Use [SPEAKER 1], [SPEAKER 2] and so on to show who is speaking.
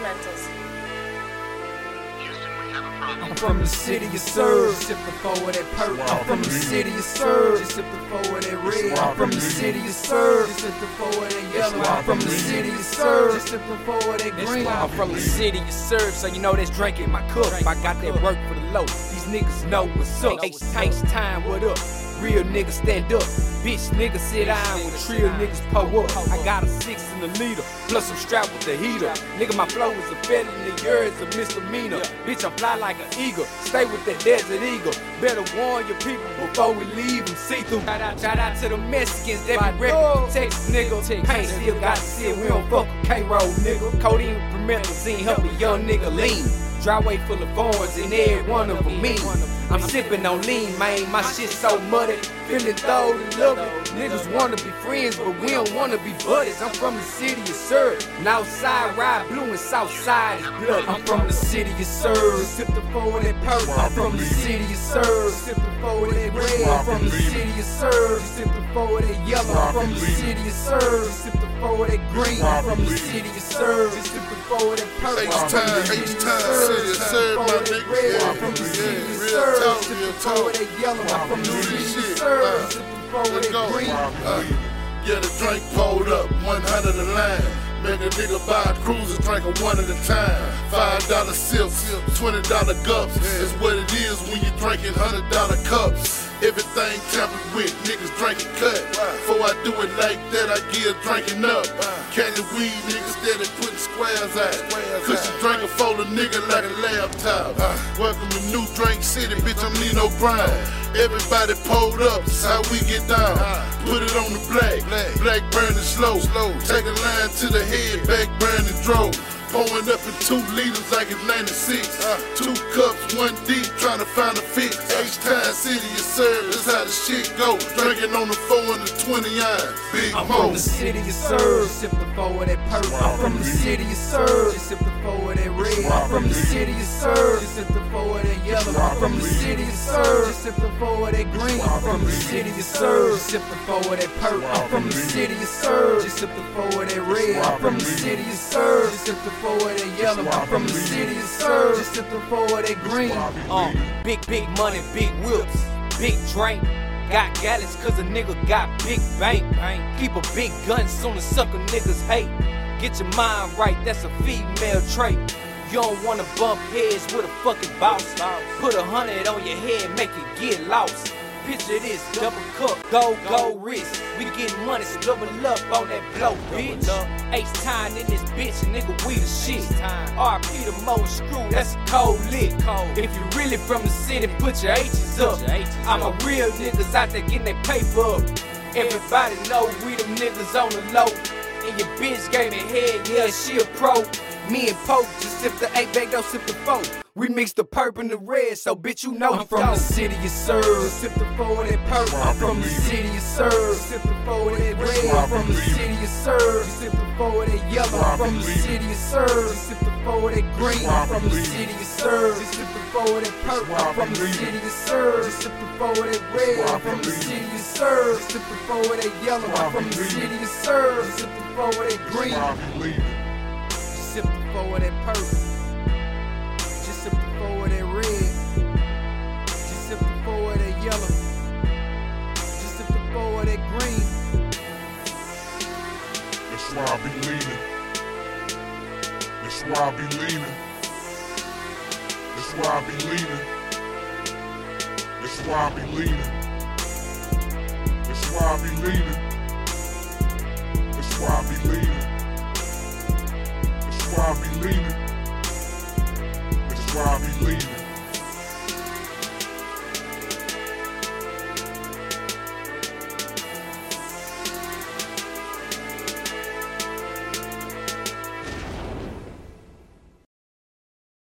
[SPEAKER 1] Fundamentals.
[SPEAKER 2] I'm from the city you Syrup, sip the four of that perk. I'm from the city you Syrup, just sip the four of that red. I'm from the city you Syrup, just sip the four of that yellow. I'm from the city you Syrup, just sip the four of that green. I'm from the city you Syrup, so you know that's drink in my cup. I got that work for the low. These niggas know what's up. H time, what up? Real niggas stand up. Bitch niggas sit down when trill niggas pull up. I got a six in the leader, plus I'm strapped with the heater. Nigga, my flow is a felony, yours a misdemeanor. Bitch, I fly like an eagle, stay with that desert eagle. Better warn your people before we leave and see through. Shout out, shout out to the Mexicans, they be. Texas nigga, paint still got to see it. We don't fuck with K-Roll, nigga. Codeine promethazine, help a young nigga lean. Driveway full of thorns and every one of them mean. I'm sipping on lean, man. My shit so muddy. Feeling throw and love. Niggas wanna be friends, but we don't wanna be buddies. I'm from the city of Syrup. And outside ride blue and south side is blood. I'm from the city of Syrup. Sip the of that purple. I'm from the city of Syrup. Sip the of that red. I'm from the city of Syrup. Sip the of that yellow. I'm from the city of Syrup. Sip the of that green. I'm from the city of Syrup. Sip the of that purple.
[SPEAKER 3] H-time, H-time, City of Syrup, my
[SPEAKER 2] Four of that
[SPEAKER 3] nigga. Yeah,
[SPEAKER 2] I'm from the
[SPEAKER 3] yeah, real talk, real talk.
[SPEAKER 2] I'm from the
[SPEAKER 3] Real
[SPEAKER 2] city of
[SPEAKER 3] shit. Syrup.
[SPEAKER 2] Sip the four of
[SPEAKER 3] Let's go.
[SPEAKER 2] green.
[SPEAKER 3] Uh, yeah, the drink pulled up, 100 a line. Make a nigga buy a cruiser, drink a one at a time. Five dollar sips, twenty dollar gups. Is what it is when you drinking hundred dollar cups. Everything tampered with, niggas drinking cut. Before I do it like that, I get drinking up. Candy weed, niggas steady putting squares out. Cushion drink a fold a nigga like a laptop. Welcome to New Drink City, bitch, I'm Nino Brown. Everybody pulled up, that's how we get down. Put it on the black, black burning slow. Take a line to the head, back burning drove. Pouring up in two liters like it's 96. Uh, two cups, one deep, trying to find a fix. H-Time City is served, that's how the shit go. Drinking on the 4 and the 20 iron. Big
[SPEAKER 2] I'm
[SPEAKER 3] Mo.
[SPEAKER 2] from the city of Syrup, sip the four of that purple. I'm from the city of Syrup, sip the four of that red. I'm from the city of Syrup, sip the four of that yellow. I'm from the city of Syrup, sip the four of that green. I'm from the city of Syrup, sip the four of that purple. I'm from the city of Syrup, sip the four of that red. I'm from the city of Syrup, sip the four of that yellow. I'm from the city of Syrup, sip the four of that green. Uh, big, big money, big whips, big drink. Got gallons cause a nigga got big bank. Keep a big gun soon as sucker niggas hate. Get your mind right, that's a female trait. You don't wanna bump heads with a fucking boss. Put a hundred on your head, make it get lost. Picture this, double cup, go, go wrist. We getting money, so double up on that blow, bitch. H time in this bitch, nigga, we the shit. RP the Mo screw, that's a cold lick. If you really from the city, put your H's up. I'm a real niggas out there getting their paper up. Everybody know we them niggas on the low. And your bitch gave me head, yeah, she a pro. Me and Pope just sip the eight bag, don't sip the four. We mix the purple and the red, so bitch, you know I'm from the city of Syrup. Sip the four that purple. I'm from the city of Syrup. Sip the four of that red. I'm from the city of Syrup. Sip the four that yellow. I'm from the city of Syrup. Sip the four that green. I'm from the city of Syrup. Sip the four that purple. I'm from the city of Syrup. Sip the four that red. I'm from the city of Syrup. Sip the four that yellow. I'm from the city of Syrup. Sip the four that green. Of that purple. Just sip the four of that red. Just sip the four of that yellow. Just sip the four of that green.
[SPEAKER 4] That's why I be leaning. That's why I be leaning. That's why I be leaning. That's why I be leaning. That's why I be leaning. That's why I be leaning. Why I be leaning. That's why I be leaning.